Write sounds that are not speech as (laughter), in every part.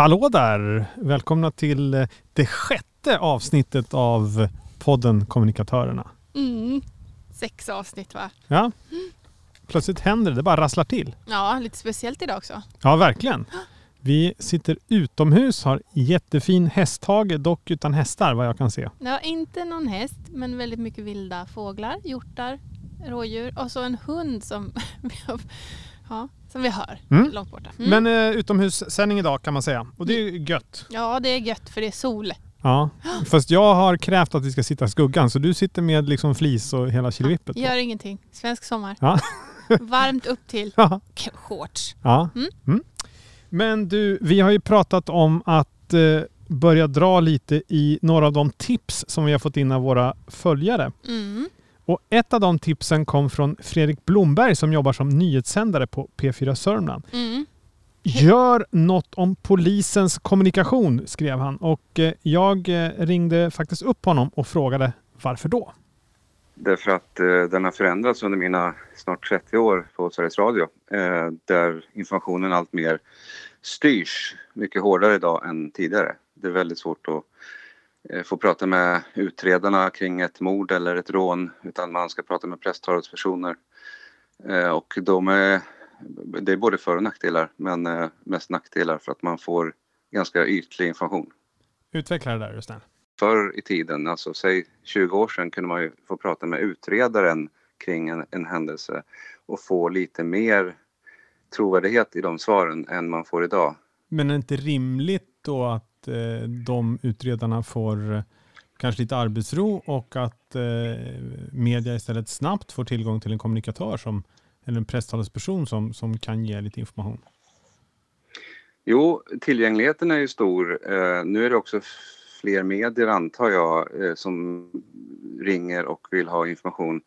Hallå där! Välkomna till eh, det sjätte avsnittet av podden Kommunikatörerna. Mm. Sex avsnitt va? Ja. Plötsligt händer det, det bara rasslar till. Ja, lite speciellt idag också. Ja, verkligen. Vi sitter utomhus, har jättefin hästhage, dock utan hästar vad jag kan se. Ja, inte någon häst, men väldigt mycket vilda fåglar, hjortar, rådjur och så en hund som, (laughs) ja, som vi hör Mm. långt borta. Mm. Men eh, utomhussändning idag kan man säga. Och det är gött. Ja, det är gött för det är sol. Ja. Fast jag har krävt att vi ska sitta i skuggan, så du sitter med liksom flis och hela killevippet. på. Gör ingenting. Svensk sommar. Ja. (laughs) Varmt upp till Ja. shorts. Ja. Mm. Mm. Men du, vi har ju pratat om att eh, börja dra lite i några av de tips som vi har fått in av våra följare. Mm. Och ett av de tipsen kom från Fredrik Blomberg som jobbar som nyhetssändare på P4 Sörmland. Mm. Gör något om polisens kommunikation, skrev han. Och eh, jag eh, ringde faktiskt upp honom och frågade varför då? Därför att eh, den har förändrats under mina snart 30 år på Sveriges Radio. Eh, där informationen allt mer styrs mycket hårdare idag än tidigare. Det är väldigt svårt att få prata med utredarna kring ett mord eller ett rån utan man ska prata med presstalespersoner. Eh, och de är, det är både för och nackdelar men eh, mest nackdelar för att man får ganska ytlig information Utveckla det där, just det. förr i tiden, alltså säg 20 år sedan, kunde man ju få prata med utredaren kring en, en händelse och få lite mer trovärdighet i de svaren än man får idag. Men är det inte rimligt då att eh, de utredarna får eh, kanske lite arbetsro och att eh, media istället snabbt får tillgång till en kommunikatör som, eller en presstalesperson som, som kan ge lite information? Jo, tillgängligheten är ju stor. Eh, nu är det också fler medier antar jag eh, som ringer och vill ha information.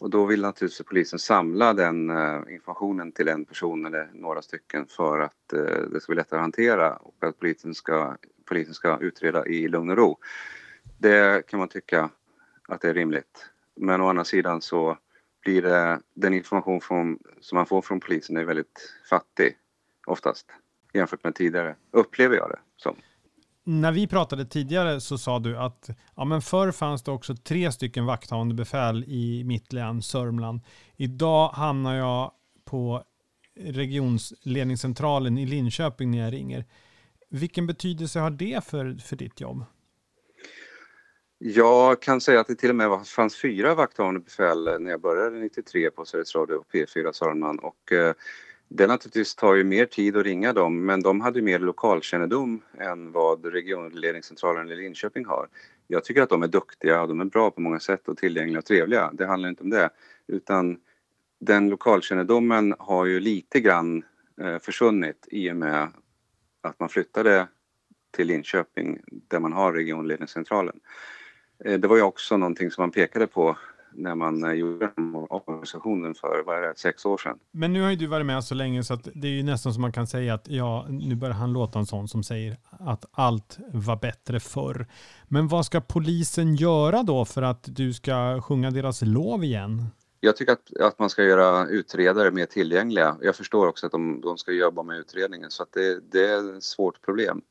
Och då vill naturligtvis polisen samla den eh, informationen till en person eller några stycken för att eh, det ska bli lättare att hantera och att polisen ska, polisen ska utreda i lugn och ro. Det kan man tycka att det är rimligt. Men å andra sidan så blir det den information från, som man får från polisen är väldigt fattig oftast jämfört med tidigare, upplever jag det som. När vi pratade tidigare så sa du att ja, men förr fanns det också tre stycken vakthavande befäl i mitt län, Sörmland. Idag hamnar jag på regionsledningscentralen i Linköping när jag ringer. Vilken betydelse har det för, för ditt jobb? Jag kan säga att det till och med fanns fyra vakthavande befäl när jag började 93 på Sveriges Radio och P4 Sörmland och eh, det naturligtvis tar ju mer tid att ringa dem men de hade mer lokalkännedom än vad regionledningscentralen i Linköping har. Jag tycker att de är duktiga och de är bra på många sätt och tillgängliga och trevliga. Det handlar inte om det utan den lokalkännedomen har ju lite grann eh, försvunnit i och med att man flyttade till Linköping där man har regionledningscentralen. Eh, det var ju också någonting som man pekade på när man eh, gjorde organisationen för vad det, sex år sedan. Men nu har ju du varit med så länge så att det är ju nästan som man kan säga att ja, nu börjar han låta en sån som säger att allt var bättre förr. Men vad ska polisen göra då för att du ska sjunga deras lov igen? Jag tycker att, att man ska göra utredare mer tillgängliga. Jag förstår också att de, de ska jobba med utredningen så att det, det är ett svårt problem.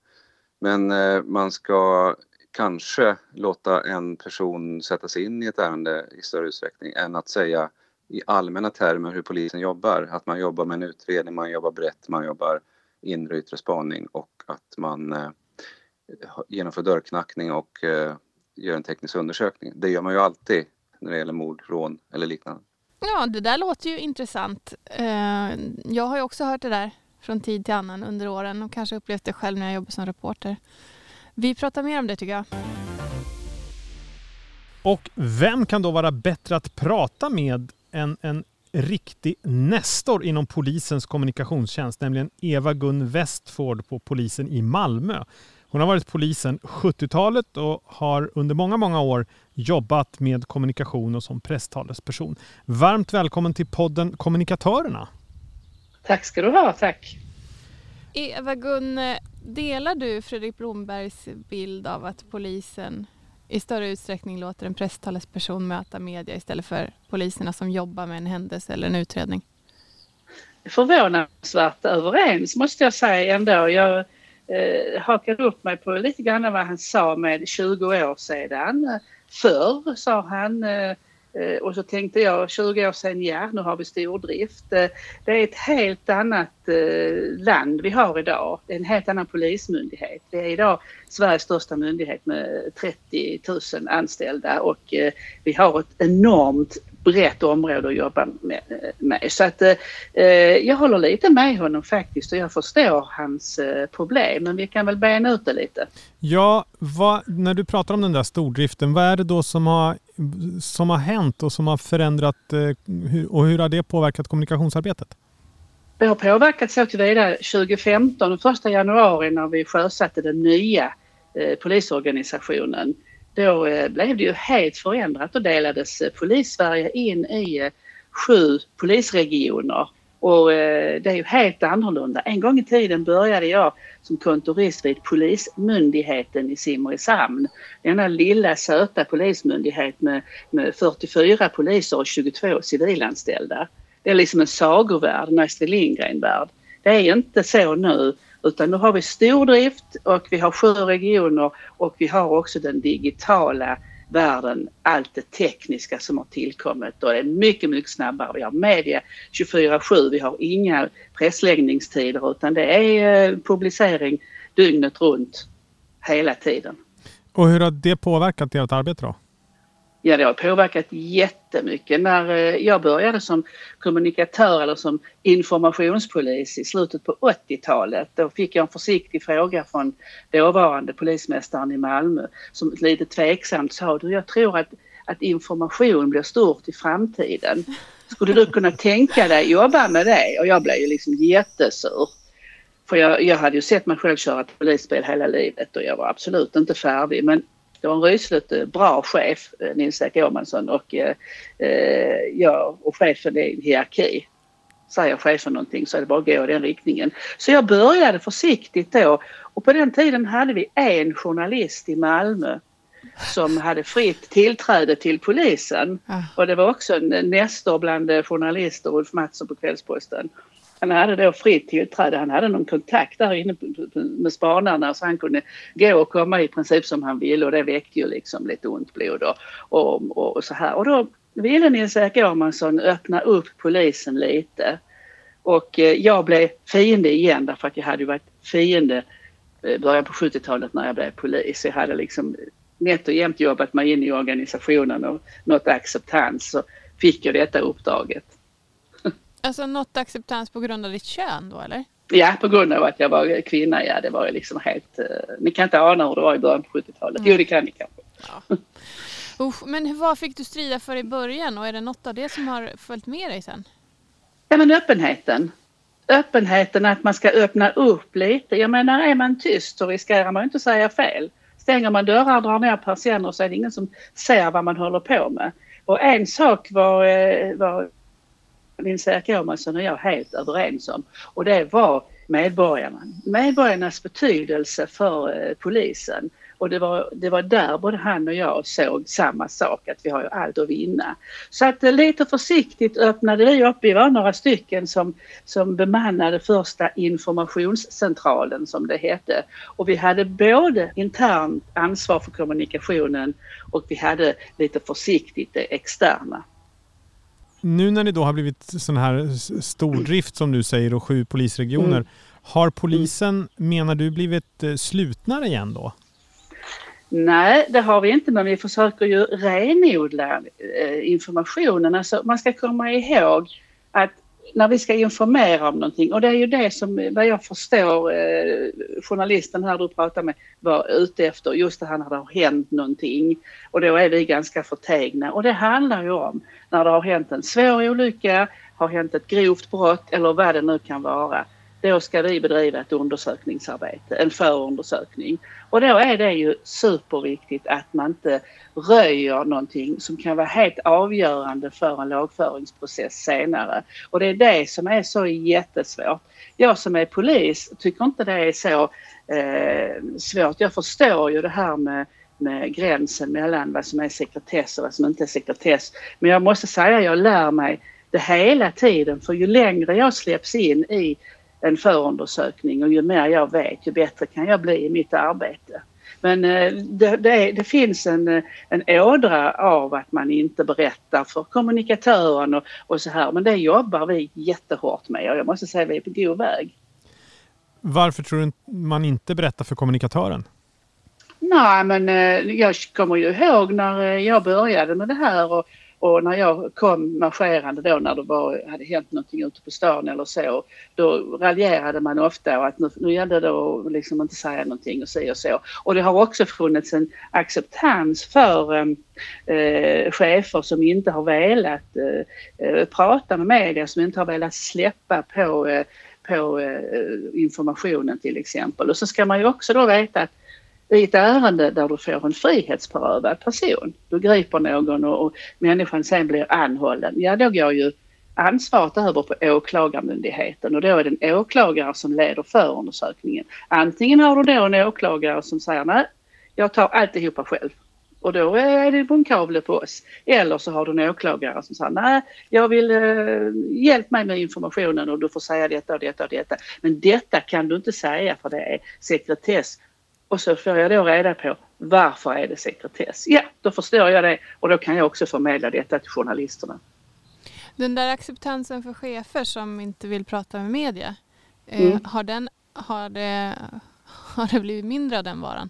Men eh, man ska kanske låta en person sätta sig in i ett ärende i större utsträckning än att säga i allmänna termer hur polisen jobbar. Att man jobbar med en utredning, man jobbar brett, man jobbar inre och yttre spaning och att man eh, genomför dörrknackning och eh, gör en teknisk undersökning. Det gör man ju alltid när det gäller mord, rån eller liknande. Ja, det där låter ju intressant. Eh, jag har ju också hört det där från tid till annan under åren och kanske upplevt det själv när jag jobbar som reporter. Vi pratar mer om det tycker jag. Och vem kan då vara bättre att prata med än en riktig nestor inom polisens kommunikationstjänst, nämligen Eva-Gun Westford på polisen i Malmö. Hon har varit polisen 70-talet och har under många, många år jobbat med kommunikation och som presstalesperson. Varmt välkommen till podden Kommunikatörerna. Tack ska du ha, tack. Eva-Gun, delar du Fredrik Blombergs bild av att polisen i större utsträckning låter en presstalesperson möta media istället för poliserna som jobbar med en händelse eller en utredning? Förvånansvärt överens måste jag säga ändå. Jag eh, hakar upp mig på lite grann vad han sa med 20 år sedan. Förr, sa han, Eh, Eh, och så tänkte jag 20 år sedan, ja nu har vi stordrift. Eh, det är ett helt annat eh, land vi har idag. Det är en helt annan polismyndighet. Det är idag Sveriges största myndighet med 30 000 anställda och vi har ett enormt brett område att jobba med. med. Så att eh, jag håller lite med honom faktiskt och jag förstår hans eh, problem men vi kan väl bena ut det lite. Ja, vad, när du pratar om den där stordriften, vad är det då som har, som har hänt och som har förändrat eh, och hur har det påverkat kommunikationsarbetet? Det har påverkat så tillvida 2015, den första januari när vi sjösatte den nya eh, polisorganisationen då eh, blev det ju helt förändrat och delades eh, polis-Sverige in i eh, sju polisregioner. Och det är ju helt annorlunda. En gång i tiden började jag som kontorist vid Polismyndigheten i Simrishamn. Denna lilla söta polismyndighet med, med 44 poliser och 22 civilanställda. Det är liksom en sagovärld, en Astrid Lindgren-värld. Det är inte så nu utan nu har vi stordrift och vi har sju regioner och vi har också den digitala världen, allt det tekniska som har tillkommit och det är mycket, mycket snabbare. Vi har media 24-7, vi har inga pressläggningstider utan det är eh, publicering dygnet runt hela tiden. Och hur har det påverkat ert arbete då? Ja, det har påverkat jättemycket. När eh, jag började som kommunikatör eller som informationspolis i slutet på 80-talet då fick jag en försiktig fråga från dåvarande polismästaren i Malmö som lite tveksamt sa du, jag tror att, att information blir stort i framtiden. Skulle du kunna tänka dig jobba med det? Och jag blev ju liksom jättesur. För jag, jag hade ju sett mig själv köra polisbil hela livet och jag var absolut inte färdig. Men det var en rysligt eh, bra chef, eh, Nils-Erik Åmansson och eh, eh, jag och chefen är en hierarki. Säger chefen någonting så är det bara att gå i den riktningen. Så jag började försiktigt då och på den tiden hade vi en journalist i Malmö som hade fritt tillträde till polisen. Ah. Och det var också en nestor bland journalister, Ulf Mattsson på Kvällsposten. Han hade då fritt tillträde. Han hade någon kontakt där inne med spanarna så han kunde gå och komma i princip som han ville och det väckte ju liksom lite ont blod och, och, och så här. Och då ville Nils-Erik Åhmansson öppna upp polisen lite. Och eh, jag blev fiende igen därför att jag hade varit fiende i början på 70-talet när jag blev polis. Jag hade liksom nätt och jämt jobbat mig in i organisationen och nått acceptans så fick jag detta uppdraget. Alltså något acceptans på grund av ditt kön då eller? Ja, på grund av att jag var kvinna. Ja, det var ju liksom helt... Uh, ni kan inte ana hur det var i början på 70-talet. Mm. Jo, det kan ni kanske. Ja. Usch, men vad fick du strida för i början och är det något av det som har följt med dig sen? Ja, men öppenheten. Öppenheten att man ska öppna upp lite. Jag menar, är man tyst så riskerar man inte att säga fel. Stänger man dörrar drar ner persienner så är det ingen som ser vad man håller på med. Och en sak var, eh, var Nils-Erik Åhmansson och jag helt överens om och det var medborgarna. Medborgarnas betydelse för eh, polisen. Och det var, det var där både han och jag såg samma sak, att vi har ju allt att vinna. Så att eh, lite försiktigt öppnade vi upp. Vi var några stycken som, som bemannade första informationscentralen som det hette. Och vi hade både internt ansvar för kommunikationen och vi hade lite försiktigt det externa nu när ni då har blivit sån här stordrift som du säger och sju polisregioner. Mm. Har polisen, menar du, blivit eh, slutnare igen då? Nej, det har vi inte, men vi försöker ju renodla eh, informationen. Alltså, man ska komma ihåg att när vi ska informera om någonting. Och det är ju det som eh, vad jag förstår eh, journalisten här du pratar med var ute efter. Just det här när det har hänt någonting. Och då är vi ganska förtegna. Och det handlar ju om när det har hänt en svår olycka, har hänt ett grovt brott eller vad det nu kan vara då ska vi bedriva ett undersökningsarbete, en förundersökning. Och då är det ju superviktigt att man inte röjer någonting som kan vara helt avgörande för en lagföringsprocess senare. Och det är det som är så jättesvårt. Jag som är polis tycker inte det är så eh, svårt. Jag förstår ju det här med med gränsen mellan vad som är sekretess och vad som inte är sekretess. Men jag måste säga jag lär mig det hela tiden för ju längre jag släpps in i en förundersökning och ju mer jag vet ju bättre kan jag bli i mitt arbete. Men eh, det, det, det, finns en, en ådra av att man inte berättar för kommunikatören och, och så här. Men det jobbar vi jättehårt med och jag måste säga att vi är på god väg. Varför tror du man inte berättar för kommunikatören? Nej, men eh, jag kommer ju ihåg när jag började med det här och och när jag kom marscherande då när det var, hade hänt någonting ute på stan eller så, då raljerade man ofta och att nu, nu gällde det att liksom inte säga någonting och så och så. Och det har också funnits en acceptans för ehm, eh, chefer som inte har velat eh, eh, prata med media, som inte har velat släppa på, eh, på eh, informationen till exempel. Och så ska man ju också då veta att i ett ärende där du får en frihetsberövad person, du griper någon och, och människan sen blir anhållen, ja då går ju ansvaret över på åklagarmyndigheten och då är det en åklagare som leder förundersökningen. Antingen har du då en åklagare som säger nej, jag tar alltihopa själv och då är det bunkavle på oss. Eller så har du en åklagare som säger nej, jag vill eh, hjälp mig med informationen och du får säga detta och detta och detta. Men detta kan du inte säga för det är sekretess och så får jag då reda på varför är det sekretess? Ja, då förstår jag det och då kan jag också förmedla detta till journalisterna. Den där acceptansen för chefer som inte vill prata med media, eh, mm. har, den, har, det, har det blivit mindre av den varan?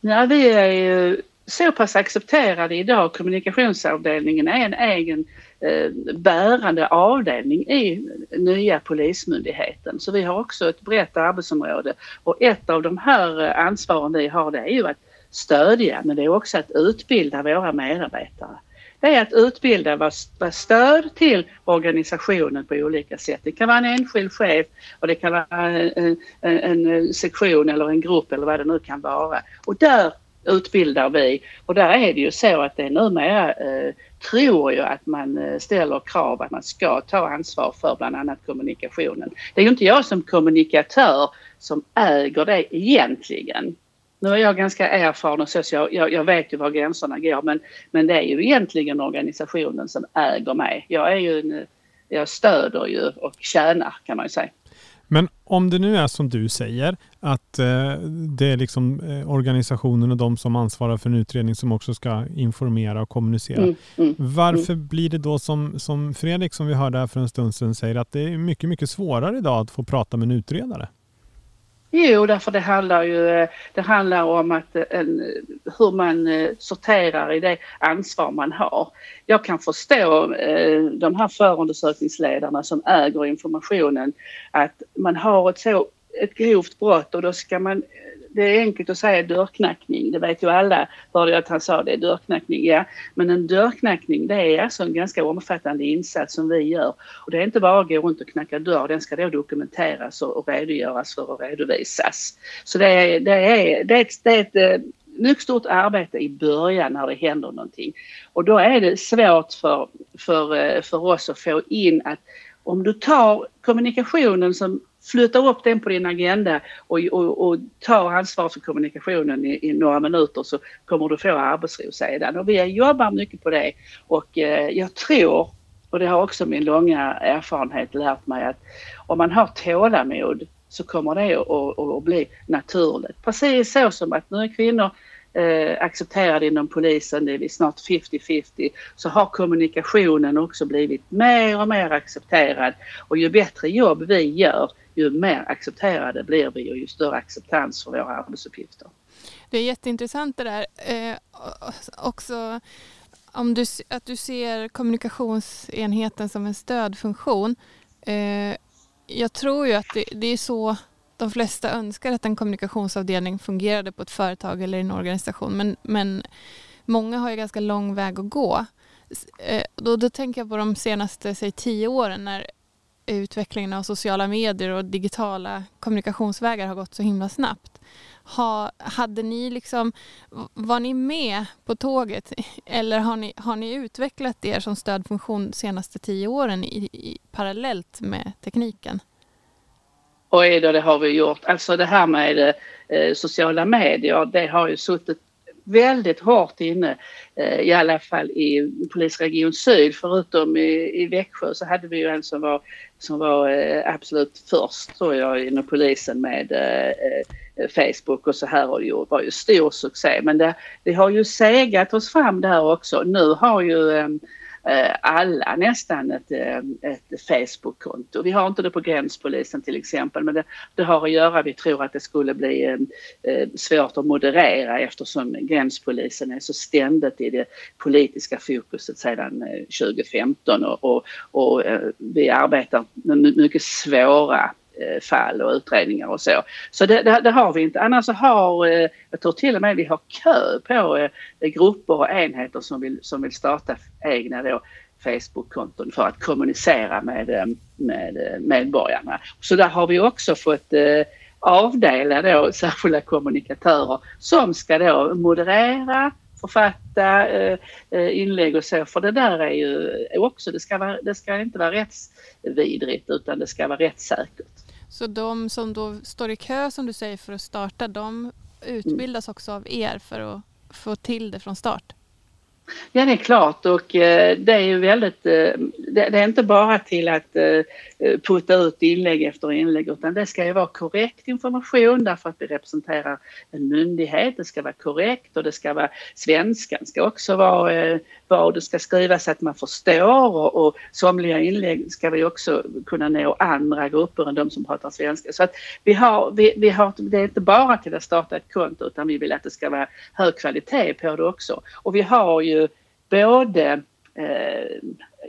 Ja, vi är ju så pass accepterade idag. Kommunikationsavdelningen är en egen Eh, bärande avdelning i nya Polismyndigheten. Så vi har också ett brett arbetsområde och ett av de här eh, ansvaren vi har det är ju att stödja men det är också att utbilda våra medarbetare. Det är att utbilda, vara stöd till organisationen på olika sätt. Det kan vara en enskild chef och det kan vara eh, en, en, en sektion eller en grupp eller vad det nu kan vara. Och där utbildar vi och där är det ju så att det numera eh, tror jag att man eh, ställer krav att man ska ta ansvar för bland annat kommunikationen. Det är ju inte jag som kommunikatör som äger det egentligen. Nu är jag ganska erfaren och så, så jag, jag, jag, vet ju var gränserna går men, men det är ju egentligen organisationen som äger mig. Jag är ju en, eh, jag stöder ju och tjänar kan man ju säga. Men om det nu är som du säger, att eh, det är liksom eh, organisationen och de som ansvarar för en utredning som också ska informera och kommunicera. Mm, mm, Varför mm. blir det då som, som Fredrik, som vi hörde här för en stund sedan, säger att det är mycket, mycket svårare idag att få prata med en utredare? Jo, därför det handlar ju eh, det handlar om att, eh, en, eh, hur man sorterar i det ansvar man har. Jag kan förstå de här förundersökningsledarna som äger informationen att man har ett så ett grovt brott och då ska man det är enkelt att säga dörrknackning, det vet ju alla. Hörde jag att han sa det, dörrknackning, ja. Men en dörrknackning det är alltså en ganska omfattande insats som vi gör. Och det är inte bara att gå runt och knacka dörr, den ska då dokumenteras och, och redogöras för och redovisas. Så det är, det är, det är, ett, det är ett eh, mycket stort arbete i början när det händer någonting. Och då är det svårt för, för, eh, för oss att få in att om du tar kommunikationen som flyttar upp den på din agenda och, och, och tar ansvar för kommunikationen i, i, några minuter så kommer du få arbetsro sedan. Och vi jobbar mycket på det och eh, jag tror, och det har också min långa erfarenhet lärt mig, att om man har tålamod så kommer det att, att, att bli naturligt. Precis så som att nu är kvinnor eh, accepterad inom polisen, det är snart 50-50, så har kommunikationen också blivit mer och mer accepterad. Och ju bättre jobb vi gör, ju mer accepterade blir vi och ju större acceptans för våra arbetsuppgifter. Det är jätteintressant det där. Eh, också om du, att du ser kommunikationsenheten som en stödfunktion. Eh, jag tror ju att det, det är så de flesta önskar att en kommunikationsavdelning fungerade på ett företag eller en organisation. Men, men många har ju ganska lång väg att gå. Eh, då, då tänker jag på de senaste säg, tio åren när utvecklingen av sociala medier och digitala kommunikationsvägar har gått så himla snabbt. Ha, hade ni liksom, var ni med på tåget (laughs) eller har ni, har ni utvecklat er som stödfunktion de senaste tio åren i, i, parallellt med tekniken? Oj då, det har vi gjort. Alltså det här med eh, sociala medier, det har ju suttit väldigt hårt inne, eh, i alla fall i polisregion Syd. Förutom i, i Växjö så hade vi ju en som var, som var eh, absolut först tror jag inom polisen med eh, eh, Facebook och så här och det var ju stor succé. Men det, det har ju segat oss fram där också. Nu har ju Eh, Eh, alla nästan ett, eh, ett Facebook-konto. Vi har inte det på gränspolisen till exempel men det, det, har att göra, vi tror att det skulle bli eh, svårt att moderera eftersom gränspolisen är så ständigt i det politiska fokuset sedan 2015 och, och, och vi arbetar med mycket svåra Eh, fall och utredningar och så. Så det, det, det, har vi inte. Annars så har, eh, jag tror till och med vi har kö på eh, grupper och enheter som vill, som vill starta egna då Facebook-konton för att kommunicera med, med medborgarna. Så där har vi också fått avdela då särskilda kommunikatörer som ska då moderera, författa inlägg och så. För det där är ju också, det ska, vara, det ska inte vara rättsvidrigt utan det ska vara rättssäkert. Så de som då står i kö som du säger för att starta, de utbildas också av er för att få till det från start? Ja, det är klart och eh, det är ju väldigt, eh, det är inte bara till att eh, Eh, putta ut inlägg efter inlägg utan det ska ju vara korrekt information därför att vi representerar en myndighet. Det ska vara korrekt och det ska vara svenskan ska också vara eh, vad det ska skrivas så att man förstår och, och somliga inlägg ska vi också kunna nå andra grupper än de som pratar svenska. Så att vi har, vi, vi har, det är inte bara till att starta ett konto utan vi vill att det ska vara hög kvalitet på det också. Och vi har ju både eh,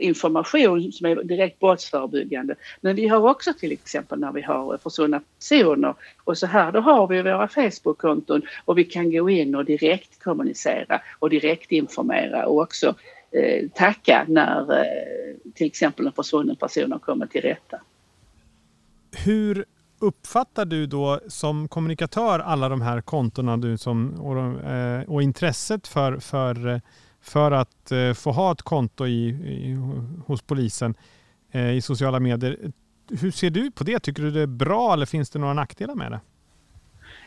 information som är direkt brottsförebyggande. Men vi har också till exempel när vi har försvunna personer och så här, då har vi våra Facebook-konton och vi kan gå in och direkt kommunicera och direkt informera och också eh, tacka när eh, till exempel en försvunnen person har kommit till rätta. Hur uppfattar du då som kommunikatör alla de här kontona du som, och, eh, och intresset för, för eh, för att eh, få ha ett konto i, i hos polisen eh, i sociala medier. Hur ser du på det? Tycker du det är bra eller finns det några nackdelar med det?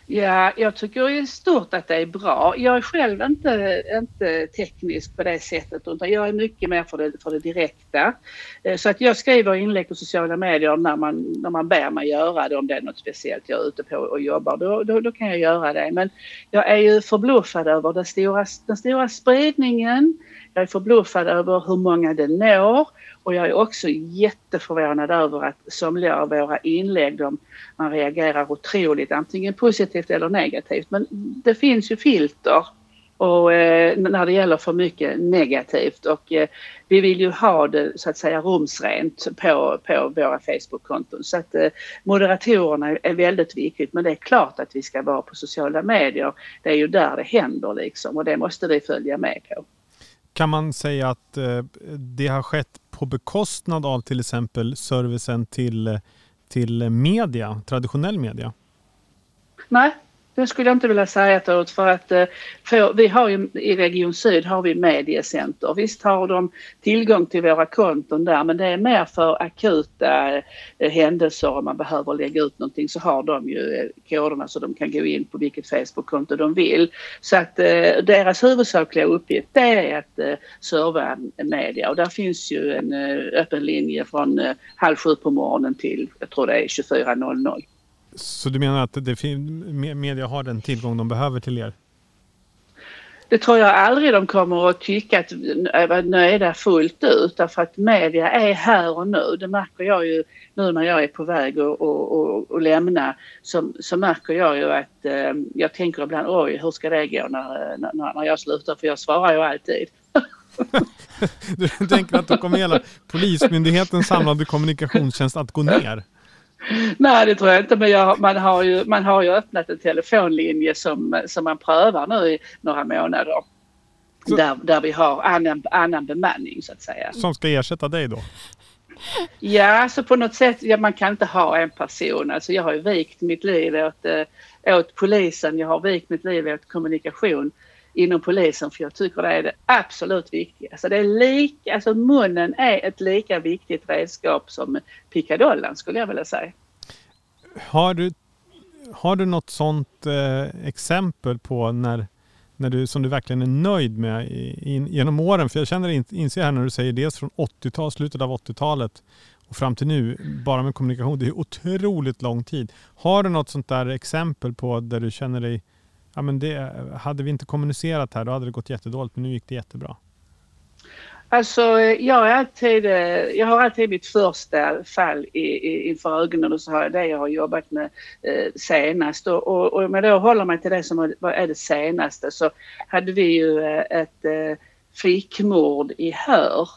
Ja, jag tycker i stort att det är bra. Jag är själv inte, inte teknisk på det sättet utan jag är mycket mer för det, för det direkta. Eh, så att jag skriver inlägg på sociala medier när man, när man ber mig göra det om det är något speciellt jag är ute på och jobbar. Då, då, då kan jag göra det. Men jag är ju förbluffad över den stora, den stora spridningen. Jag är förbluffad över hur många det når och jag är också jätteförvånad över att somliga av våra inlägg, de, man reagerar otroligt antingen positivt eller negativt. Men det finns ju filter och, eh, när det gäller för mycket negativt och eh, vi vill ju ha det så att säga rumsrent på, på våra Facebook-konton. Så att eh, moderatorerna är väldigt viktigt men det är klart att vi ska vara på sociala medier. Det är ju där det händer liksom och det måste vi följa med på. Kan man säga att eh, det har skett på bekostnad av till exempel servicen till, eh, till media, traditionell media? Nej, det skulle jag inte vilja säga Torut för att eh, för vi har ju i Region Syd har vi mediecenter. Visst har de tillgång till våra konton där men det är mer för akuta eh, händelser om man behöver lägga ut någonting så har de ju eh, koderna så de kan gå in på vilket Facebook-konto de vill. Så att deras huvudsakliga uppgift det är att serva media och där finns ju en öppen linje från halv sju på morgonen till jag tror det är 24.00. Så du menar att det, media har den tillgång de behöver till er? Det tror jag aldrig de kommer att tycka att vara nöjda fullt ut därför att media är här och nu. Det märker jag ju nu när jag är på väg att och, och, lämna så, så märker jag ju att eh, jag tänker ibland oj hur ska det gå när, när, när jag slutar för jag svarar ju alltid. (laughs) du tänker att då kommer hela (laughs) Polismyndighetens samlade kommunikationstjänst att gå ner? (laughs) Nej, det tror jag inte. Men jag, man, har ju, man har ju öppnat en telefonlinje som, som man prövar nu i några månader. Där, där vi har annan, annan bemanning så att säga. Som ska ersätta dig då? Ja, så på något sätt, ja, man kan inte ha en person. Alltså jag har ju vikt mitt liv åt, äh, åt polisen, jag har vikt mitt liv åt kommunikation inom polisen för jag tycker det är det absolut viktigaste. Alltså, det är lika, alltså munnen är ett lika viktigt redskap som pickadollen skulle jag vilja säga. Har du, har du något sådant eh, exempel på när, när du, som du verkligen är nöjd med in, genom åren? För jag känner, inser här när du säger dels från 80-tal, slutet av 80-talet och fram till nu, bara med kommunikation, det är otroligt lång tid. Har du något sånt där exempel på där du känner dig, ja men det, hade vi inte kommunicerat här då hade det gått jättedåligt men nu gick det jättebra? Alltså jag, är alltid, jag har alltid mitt första fall i, i, inför ögonen och så har jag det jag har jobbat med eh, senast. Och, och, och om jag då håller mig till det som är det senaste så hade vi ju eh, ett eh, flickmord i Hör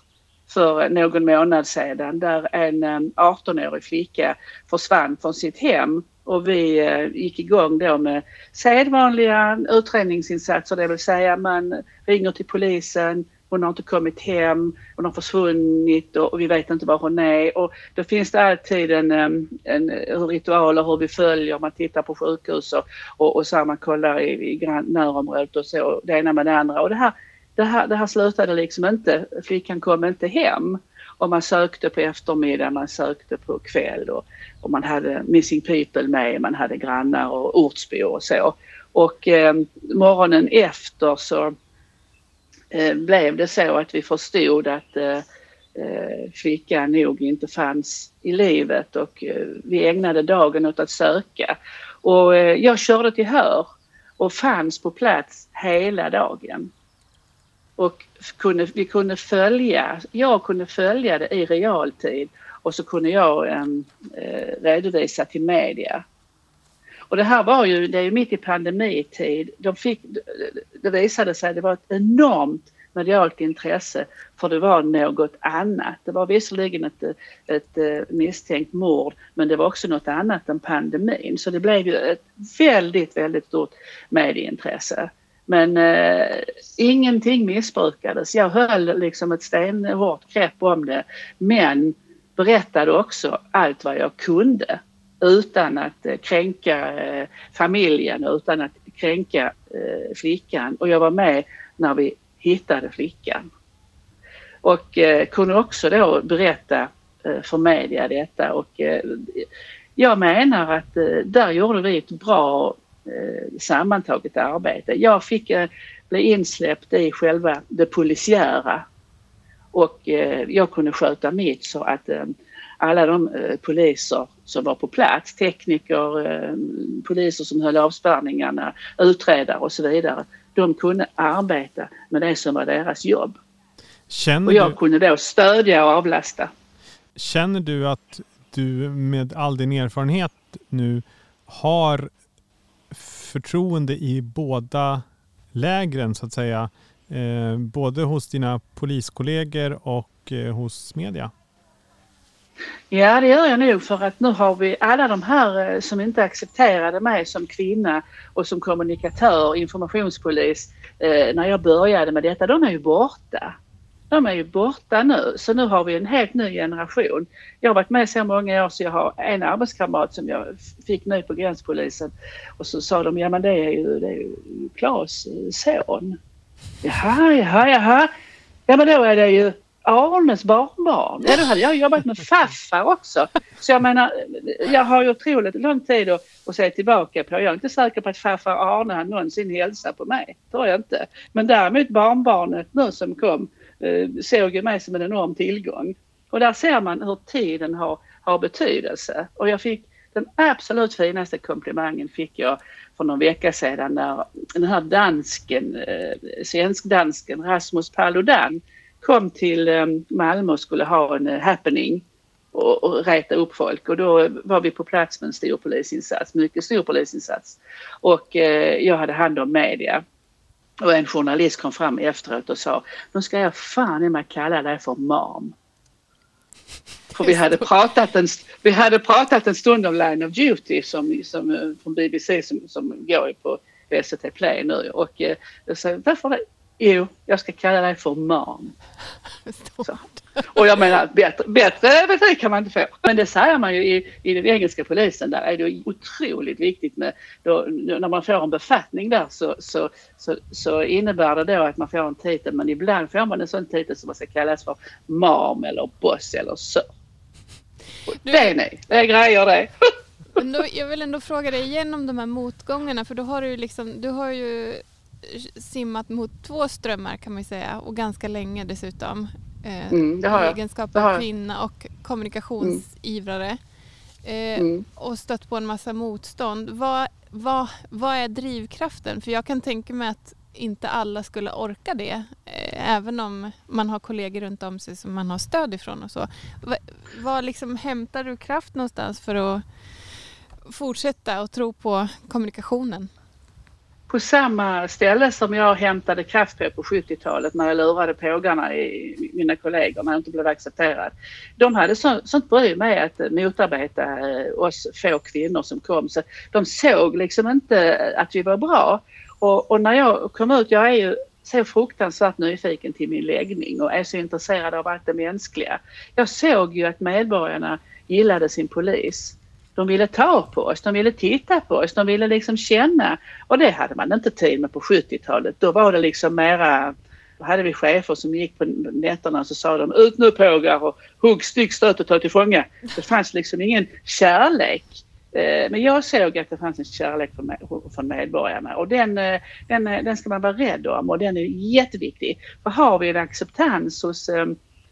för någon månad sedan där en um, 18-årig flicka försvann från sitt hem och vi eh, gick igång då med sedvanliga utredningsinsatser, det vill säga man ringer till polisen, hon har inte kommit hem, hon har försvunnit och, vi vet inte var hon är. Och då finns det alltid en, um, en ritualer hur vi följer, man tittar på sjukhus och, och, och så här, man kollar i, i närområdet och så, det ena med det andra. Och det här, det här, det här slutade liksom inte, flickan kom inte hem. Och man sökte på eftermiddag, man sökte på kväll och, och man hade Missing People med, man hade grannar och ortsbor och så. Och eh, morgonen efter så eh, blev det så att vi förstod att eh, eh, flickan nog inte fanns i livet och eh, vi ägnade dagen åt att söka. Och eh, jag körde till Hör och fanns på plats hela dagen. Och kunde, vi kunde följa, jag kunde följa det i realtid och så kunde jag ehm, eh, redovisa till media. Och det här var ju, det är ju mitt i pandemitid. De fick, det visade sig att det var ett enormt medialt intresse för det var något annat. Det var visserligen ett, ett, ett misstänkt mord men det var också något annat än pandemin. Så det blev ju ett väldigt, väldigt stort medieintresse. Men eh, ingenting missbrukades. Jag höll liksom ett stenhårt grepp om det men berättade också allt vad jag kunde utan att eh, kränka eh, familjen, utan att kränka eh, flickan. Och jag var med när vi hittade flickan. Och eh, kunde också då berätta eh, för media detta och eh, jag menar att eh, där gjorde vi ett bra sammantaget arbete. Jag fick bli insläppt i själva det polisiära och jag kunde sköta mitt så att alla de poliser som var på plats, tekniker, poliser som höll avspärrningarna, utredare och så vidare, de kunde arbeta med det som var deras jobb. Känner och jag du, kunde då stödja och avlasta. Känner du att du med all din erfarenhet nu har förtroende i båda lägren så att säga? Eh, både hos dina poliskollegor och eh, hos media? Ja, det gör jag nog för att nu har vi alla de här eh, som inte accepterade mig som kvinna och som kommunikatör, informationspolis eh, när jag började med detta, de är ju borta. De är ju borta nu, så nu har vi en helt ny generation. Jag har varit med så många år så jag har en arbetskamrat som jag fick ny på gränspolisen och så sa de, ja men det är ju, det är ju Klas eh, son. Jaha, jaha, jaha. Ja men då är det ju Arnes barnbarn. Ja, då hade jag jobbat med farfar också. Så jag menar, jag har ju otroligt lång tid att, att se tillbaka på. Jag är inte säker på att farfar Arne någonsin hälsade på mig. tror jag inte. Men däremot barnbarnet nu som kom Eh, såg ju mig som en enorm tillgång. Och där ser man hur tiden har, har betydelse. Och jag fick den absolut finaste komplimangen fick jag för någon vecka sedan när den här dansken, eh, svensk-dansken Rasmus Paludan kom till eh, Malmö och skulle ha en eh, happening och, och reta upp folk och då var vi på plats med en stor polisinsats, mycket stor polisinsats. Och eh, jag hade hand om media. Och en journalist kom fram efteråt och sa, nu ska jag fan i mig kalla dig för mam. För vi hade, pratat en, vi hade pratat en stund om Line of Duty som, som, eh, från BBC som, som går på SVT Play nu och eh, jag sa, varför det? Jo, jag ska kalla dig för mam. Och jag menar, bättre, bättre betyg kan man inte få. Men det säger man ju i, i den engelska polisen. Där är det otroligt viktigt med, då, när man får en befattning där så, så, så, så, innebär det då att man får en titel. Men ibland får man en sån titel som man ska kallas för mam eller boss eller så. det är ni, det är grejer det. Men då, jag vill ändå fråga dig igen om de här motgångarna för då har du, liksom, du har ju simmat mot två strömmar kan man säga och ganska länge dessutom. Eh, mm, det har jag. egenskap av kvinna och kommunikationsivrare. Mm. Mm. Och stött på en massa motstånd. Vad, vad, vad är drivkraften? För jag kan tänka mig att inte alla skulle orka det. Eh, även om man har kollegor runt om sig som man har stöd ifrån och så. Vad liksom hämtar du kraft någonstans för att fortsätta och tro på kommunikationen? På samma ställe som jag hämtade kraft på på 70-talet när jag lurade pågarna i mina kollegor när jag inte blev accepterad. De hade så, sånt bry med att motarbeta eh, oss få kvinnor som kom så de såg liksom inte att vi var bra. Och, och, när jag kom ut, jag är ju så fruktansvärt nyfiken till min läggning och är så intresserad av allt det mänskliga. Jag såg ju att medborgarna gillade sin polis. De ville ta på oss, de ville titta på oss, de ville liksom känna. Och det hade man inte tid med på 70-talet. Då var det liksom mera då hade vi chefer som gick på nätterna och så sa de ut nu pågar och hugg, stick, stöt och ta till fånga. Det fanns liksom ingen kärlek eh, men jag såg att det fanns en kärlek från medborgarna och den, eh, den, eh, den ska man vara rädd om och den är jätteviktig. För har vi en acceptans hos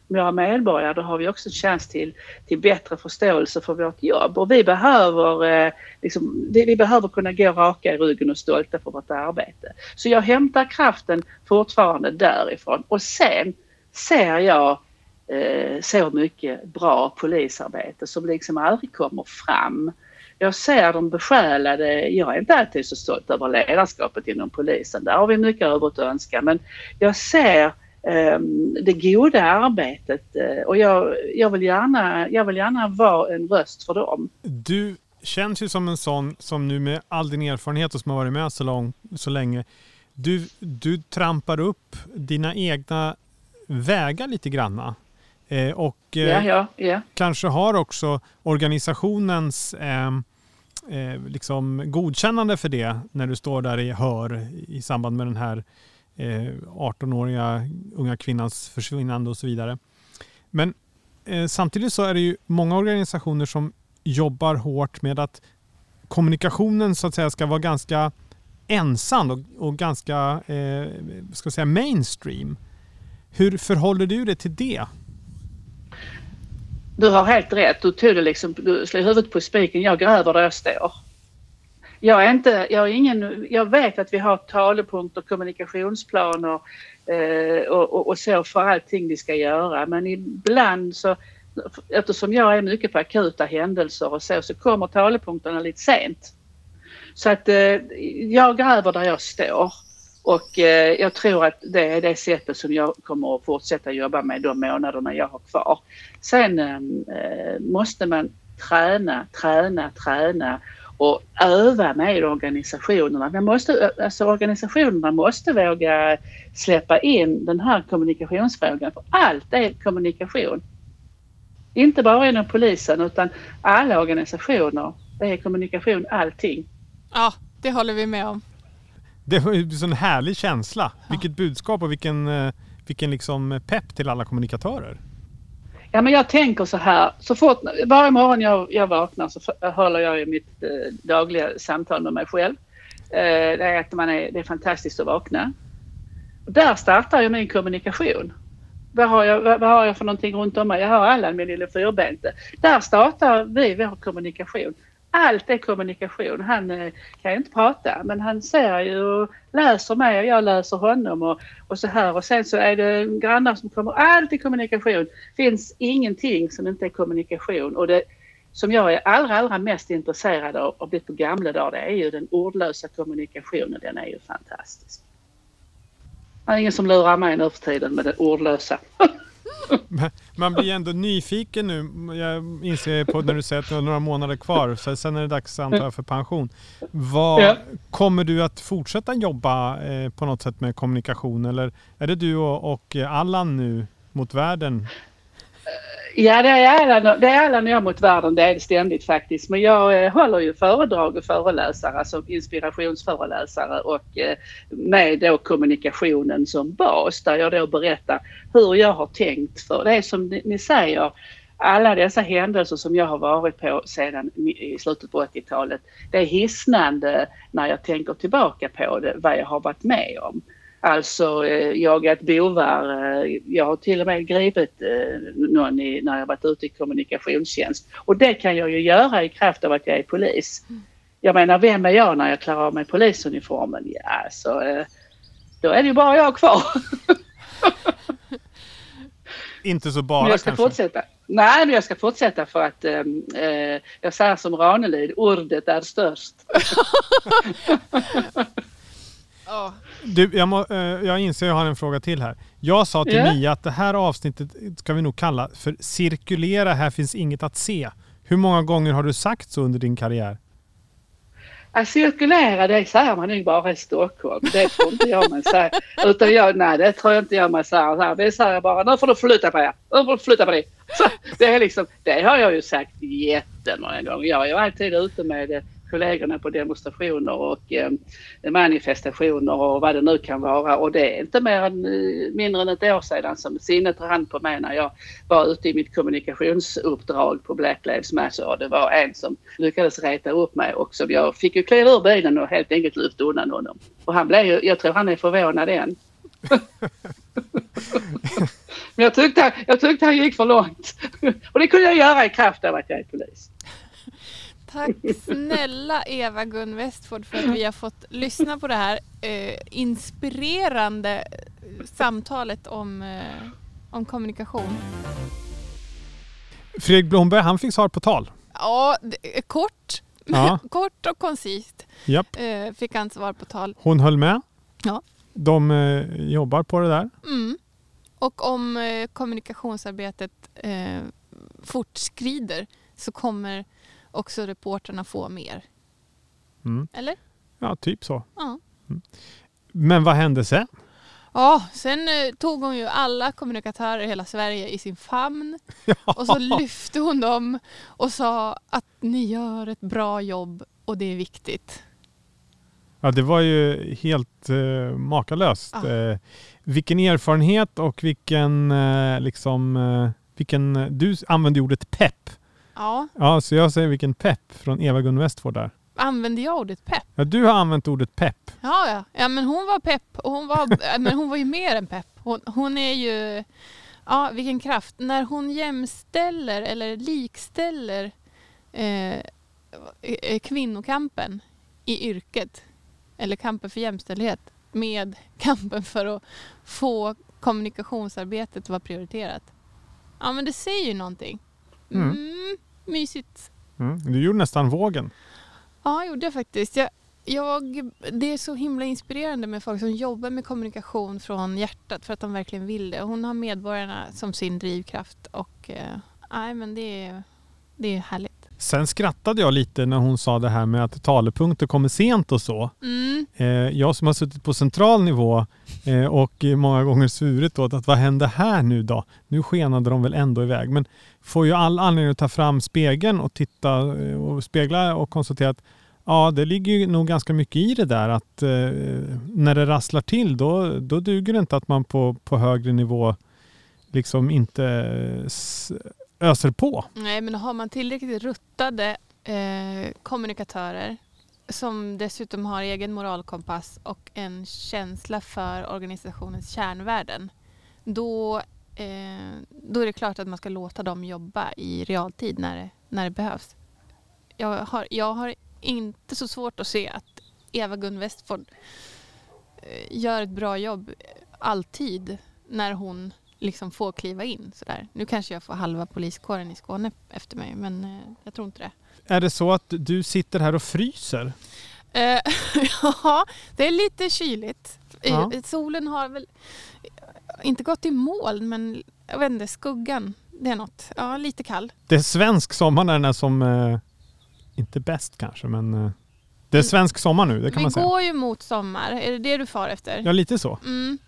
våra medborgare då har vi också en chans till, till bättre förståelse för vårt jobb och vi behöver, eh, liksom, vi behöver kunna gå raka i ryggen och stolta för vårt arbete. Så jag hämtar kraften fortfarande därifrån och sen ser jag eh, så mycket bra polisarbete som liksom aldrig kommer fram jag ser de besjälade. Jag är inte alltid så stolt över ledarskapet inom polisen. Där har vi mycket övrigt att önska. Men jag ser det goda arbetet uh, och jag, jag, vill gärna, jag vill gärna vara en röst för dem. Du känns ju som en sån som nu med all din erfarenhet och som har varit med så, lång, så länge. Du, du trampar upp dina egna vägar lite granna. Eh, och eh, ja, ja, ja. kanske har också organisationens ehm, eh, liksom godkännande för det när du står där i hör i samband med den här Eh, 18-åriga unga kvinnans försvinnande och så vidare. Men eh, samtidigt så är det ju många organisationer som jobbar hårt med att kommunikationen så att säga ska vara ganska ensam och, och ganska eh, ska säga mainstream. Hur förhåller du dig till det? Du har helt rätt. Du tog det liksom, du slog huvudet på spiken. Jag gräver där jag står. Jag är inte, jag är ingen, jag vet att vi har talepunkter, kommunikationsplaner eh, och, och, och så för allting vi ska göra. Men ibland så, eftersom jag är mycket på akuta händelser och så, så kommer talepunkterna lite sent. Så att eh, jag gräver där jag står. Och eh, jag tror att det är det sättet som jag kommer att fortsätta jobba med de månaderna jag har kvar. Sen eh, eh måste man träna, träna, träna och öva med organisationerna. Man måste, alltså organisationerna måste våga släppa in den här kommunikationsfrågan för allt är kommunikation. Inte bara inom polisen utan alla organisationer. Det är kommunikation allting. Ja, det håller vi med om. Det var ju en sån härlig känsla. Ja. Vilket budskap och vilken, eh, vilken liksom pepp till alla kommunikatörer. Ja men jag tänker så här, så fort, varje morgon jag, jag vaknar så håller jag mitt eh, dagliga samtal med mig själv. Eh, det är att man är, det är fantastiskt att vakna. Där startar ju min kommunikation. Vad har, jag, vad, vad har jag för någonting runt om mig? Jag har Allan, min lilla fyrbente. Där startar vi vår kommunikation allt är kommunikation. Han eh, kan ju inte prata men han ser ju och läser mig och jag läser honom och, och så här. Och sen så är det grannar som kommer. Allt är kommunikation. finns ingenting som inte är kommunikation. Och det som jag är allra, allra mest intresserad av, och blivit på gamla dagar, det är ju den ordlösa kommunikationen. Den är ju fantastisk. Det är ingen som lurar mig nu för tiden med det ordlösa. (laughs) Man blir ändå nyfiken nu. Jag inser på när du säger att du har några månader kvar. Så sen är det dags antar jag för pension. Vad, ja. Kommer du att fortsätta jobba eh, på något sätt med kommunikation eller är det du och, och Allan nu mot världen? Ja, det är, äran, det är äran jag mot världen, det är det ständigt faktiskt. Men jag eh, håller ju föredrag och föreläsare, alltså inspirationsföreläsare och eh, med då kommunikationen som bas där jag då berättar hur jag har tänkt. För det är som ni, ni säger, alla dessa händelser som jag har varit på sedan i slutet på 80-talet, det är hisnande när jag tänker tillbaka på det, vad jag har varit med om. Alltså eh, jagat bovar. Eh, jag har till och med gripit eh, någon i, när jag varit ute i kommunikationstjänst. Och det kan jag ju göra i kraft av att jag är polis. Mm. Jag menar, vem är jag när jag klarar av mig polisuniformen? Ja, alltså, eh, då är det ju bara jag kvar. (laughs) Inte så bara men jag ska kanske? Fortsätta. Nej, men jag ska fortsätta för att jag säger som Ranelid, ordet är störst. (laughs) (laughs) Du, jag, må, eh, jag inser jag har en fråga till här. Jag sa till yeah. Mia att det här avsnittet ska vi nog kalla för cirkulera, här finns inget att se. Hur många gånger har du sagt så under din karriär? Att cirkulera det säger man nog bara i Stockholm. Det tror inte jag man säger. Utan jag, nej det tror jag inte jag man säger. Vi säger bara nu får du flytta på er. Nu får du flytta på dig. Så det, är liksom, det har jag ju sagt jättemånga gånger. Jag är ju alltid ute med kollegorna på demonstrationer och eh, manifestationer och vad det nu kan vara. Och det är inte mer än, eh, mindre än ett år sedan som sinnet rann på mig när jag var ute i mitt kommunikationsuppdrag på Black Lives Matter och det var en som lyckades reta upp mig och som jag fick ju kliva ur bilen och helt enkelt lyfta undan honom. Och han blev ju, jag tror han är förvånad än. (laughs) Men jag tyckte, jag tyckte han gick för långt. (laughs) Och det kunde jag göra i kraft av att jag är polis. Tack snälla Eva-Gun Westford för att vi har fått lyssna på det här eh, inspirerande samtalet om, eh, om kommunikation. Fredrik Blomberg, han fick svar på tal. Ja, kort. (laughs) Ja. kort och koncist Japp. Eh, fick han svar på tal. Hon höll med. Ja. De eh, jobbar på det där. Mm. Och om eh, kommunikationsarbetet eh, fortskrider så kommer också reporterna få mer. Mm. Eller? Ja, typ så. Ja. Mm. Men vad hände sen? Ja, sen eh, tog hon ju alla kommunikatörer i hela Sverige i sin famn. (laughs) Ja. Och så lyfte hon dem och sa att ni gör ett bra jobb och det är viktigt. Ja, det var ju helt eh, makalöst. Ja. Eh, vilken erfarenhet och vilken, eh, liksom, eh, vilken, du använde ordet pepp. Ja. Ja, så jag säger vilken pepp från Eva-Gun Westford där. Använde jag ordet pepp? Ja, du har använt ordet pepp. Ja, ja. ja men hon var pepp och hon var, (laughs) men hon var ju mer än pepp. Hon, hon är ju, ja vilken kraft. När hon jämställer eller likställer eh, eh, kvinnokampen i yrket, eller kampen för jämställdhet, med (laughs) kampen för att få kommunikationsarbetet att vara prioriterat. Ja men det säger ju någonting. Mm. Mm, mysigt. Mm. Du gjorde nästan vågen. Ja, jag gjorde faktiskt. Jag, jag, det är så himla inspirerande med folk som jobbar med kommunikation från hjärtat för att de verkligen vill det. Hon har medborgarna som sin drivkraft och eh, nej, men det, är, det är härligt. Sen skrattade jag lite när hon sa det här med att talepunkter kommer sent och så. Mm. Eh, jag som har suttit på central nivå eh, och många gånger svurit åt att vad hände här nu då? Nu skenade de väl ändå iväg. Men får ju all anledning att ta fram spegeln och titta eh, och spegla och konstatera att ja, det ligger ju nog ganska mycket i det där att när det rasslar till då, då duger det inte att man på, på högre nivå liksom inte öser på. Nej, men har man tillräckligt ruttade eh, kommunikatörer som dessutom har egen moralkompass och en känsla för organisationens kärnvärden, då, eh, då är det klart att man ska låta dem jobba i realtid när det, när det behövs. Jag har, jag har inte så svårt att se att Eva-Gun Westford eh, gör ett bra jobb eh, alltid när hon liksom få kliva in. Sådär. Nu kanske jag får halva poliskåren i Skåne efter mig, men eh, jag tror inte det. Är det så att du sitter här och fryser? Eh, (laughs) ja, det är lite kyligt. Ja. Solen har väl inte gått i moln, men jag vet inte, skuggan. Det är något. Ja, lite kall. Det är svensk sommar när den är som, eh, inte bäst kanske, men eh, det är svensk sommar nu, det kan Vi man säga. Vi går ju mot sommar. Är det det du far efter? Ja, lite så. Mm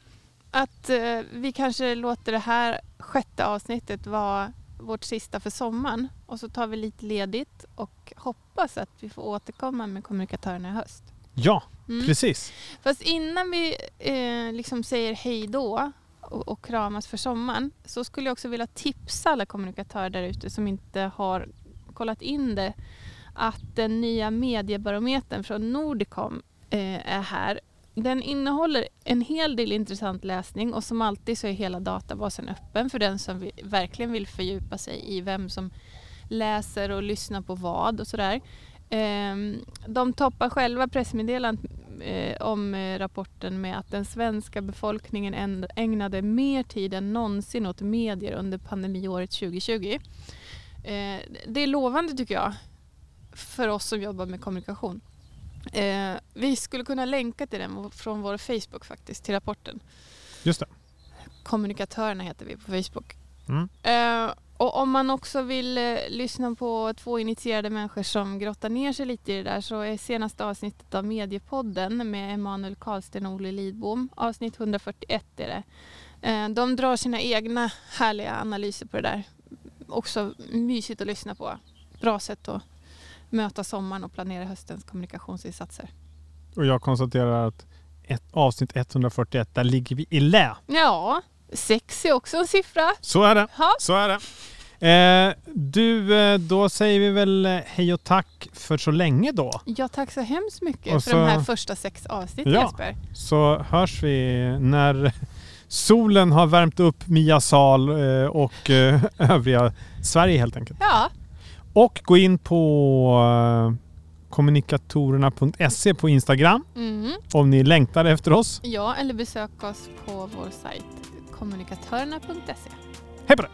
att eh, vi kanske låter det här sjätte avsnittet vara vårt sista för sommaren och så tar vi lite ledigt och hoppas att vi får återkomma med kommunikatörerna i höst. Ja, mm. precis. Fast innan vi eh, liksom säger hej då och, och kramas för sommaren så skulle jag också vilja tipsa alla kommunikatörer där ute som inte har kollat in det att den nya mediebarometern från Nordicom eh, är här. Den innehåller en hel del intressant läsning och som alltid så är hela databasen öppen för den som verkligen vill fördjupa sig i vem som läser och lyssnar på vad och sådär. Ehm, de toppar själva pressmeddelandet eh, om eh, rapporten med att den svenska befolkningen ägnade mer tid än någonsin åt medier under pandemiåret 2020. Eh, det är lovande tycker jag för oss som jobbar med kommunikation. Eh, vi skulle kunna länka till den från vår Facebook faktiskt, till rapporten. Just det. Kommunikatörerna heter vi på Facebook. Mm. Eh, och om man också vill eh, lyssna på två initierade människor som grottar ner sig lite i det där så är senaste avsnittet av Mediepodden med Emanuel Karlsten och Olle Lidbom, avsnitt 141 är det. Eh, de drar sina egna härliga analyser på det där. Också mysigt att lyssna på. Bra sätt att möta sommaren och planera höstens kommunikationsinsatser. Och jag konstaterar att ett, avsnitt 141, där ligger vi i lä. Ja, sex är också en siffra. Så är det. Ha. Så är det. Eh, du, eh, då säger vi väl eh, hej och tack för så länge då. Ja, tack så hemskt mycket Och för så- de här första sex avsnitten Ja. Jesper. Så hörs vi när solen har värmt upp Mia Sal eh, och (laughs) övriga Sverige helt enkelt. Ja, Och gå in på eh, kommunikatorerna.se på Instagram mm. om ni längtar efter oss. ja, eller besök oss på vår sajt kommunikatörerna.se. Hej på dig!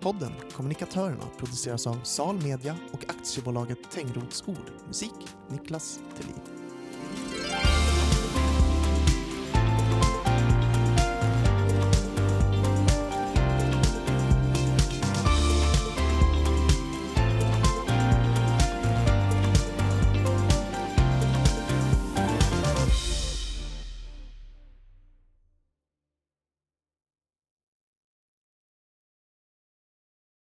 Podden Kommunikatörerna produceras av Sal Media och aktiebolaget Tengrots Ord. Musik Niklas Thelin.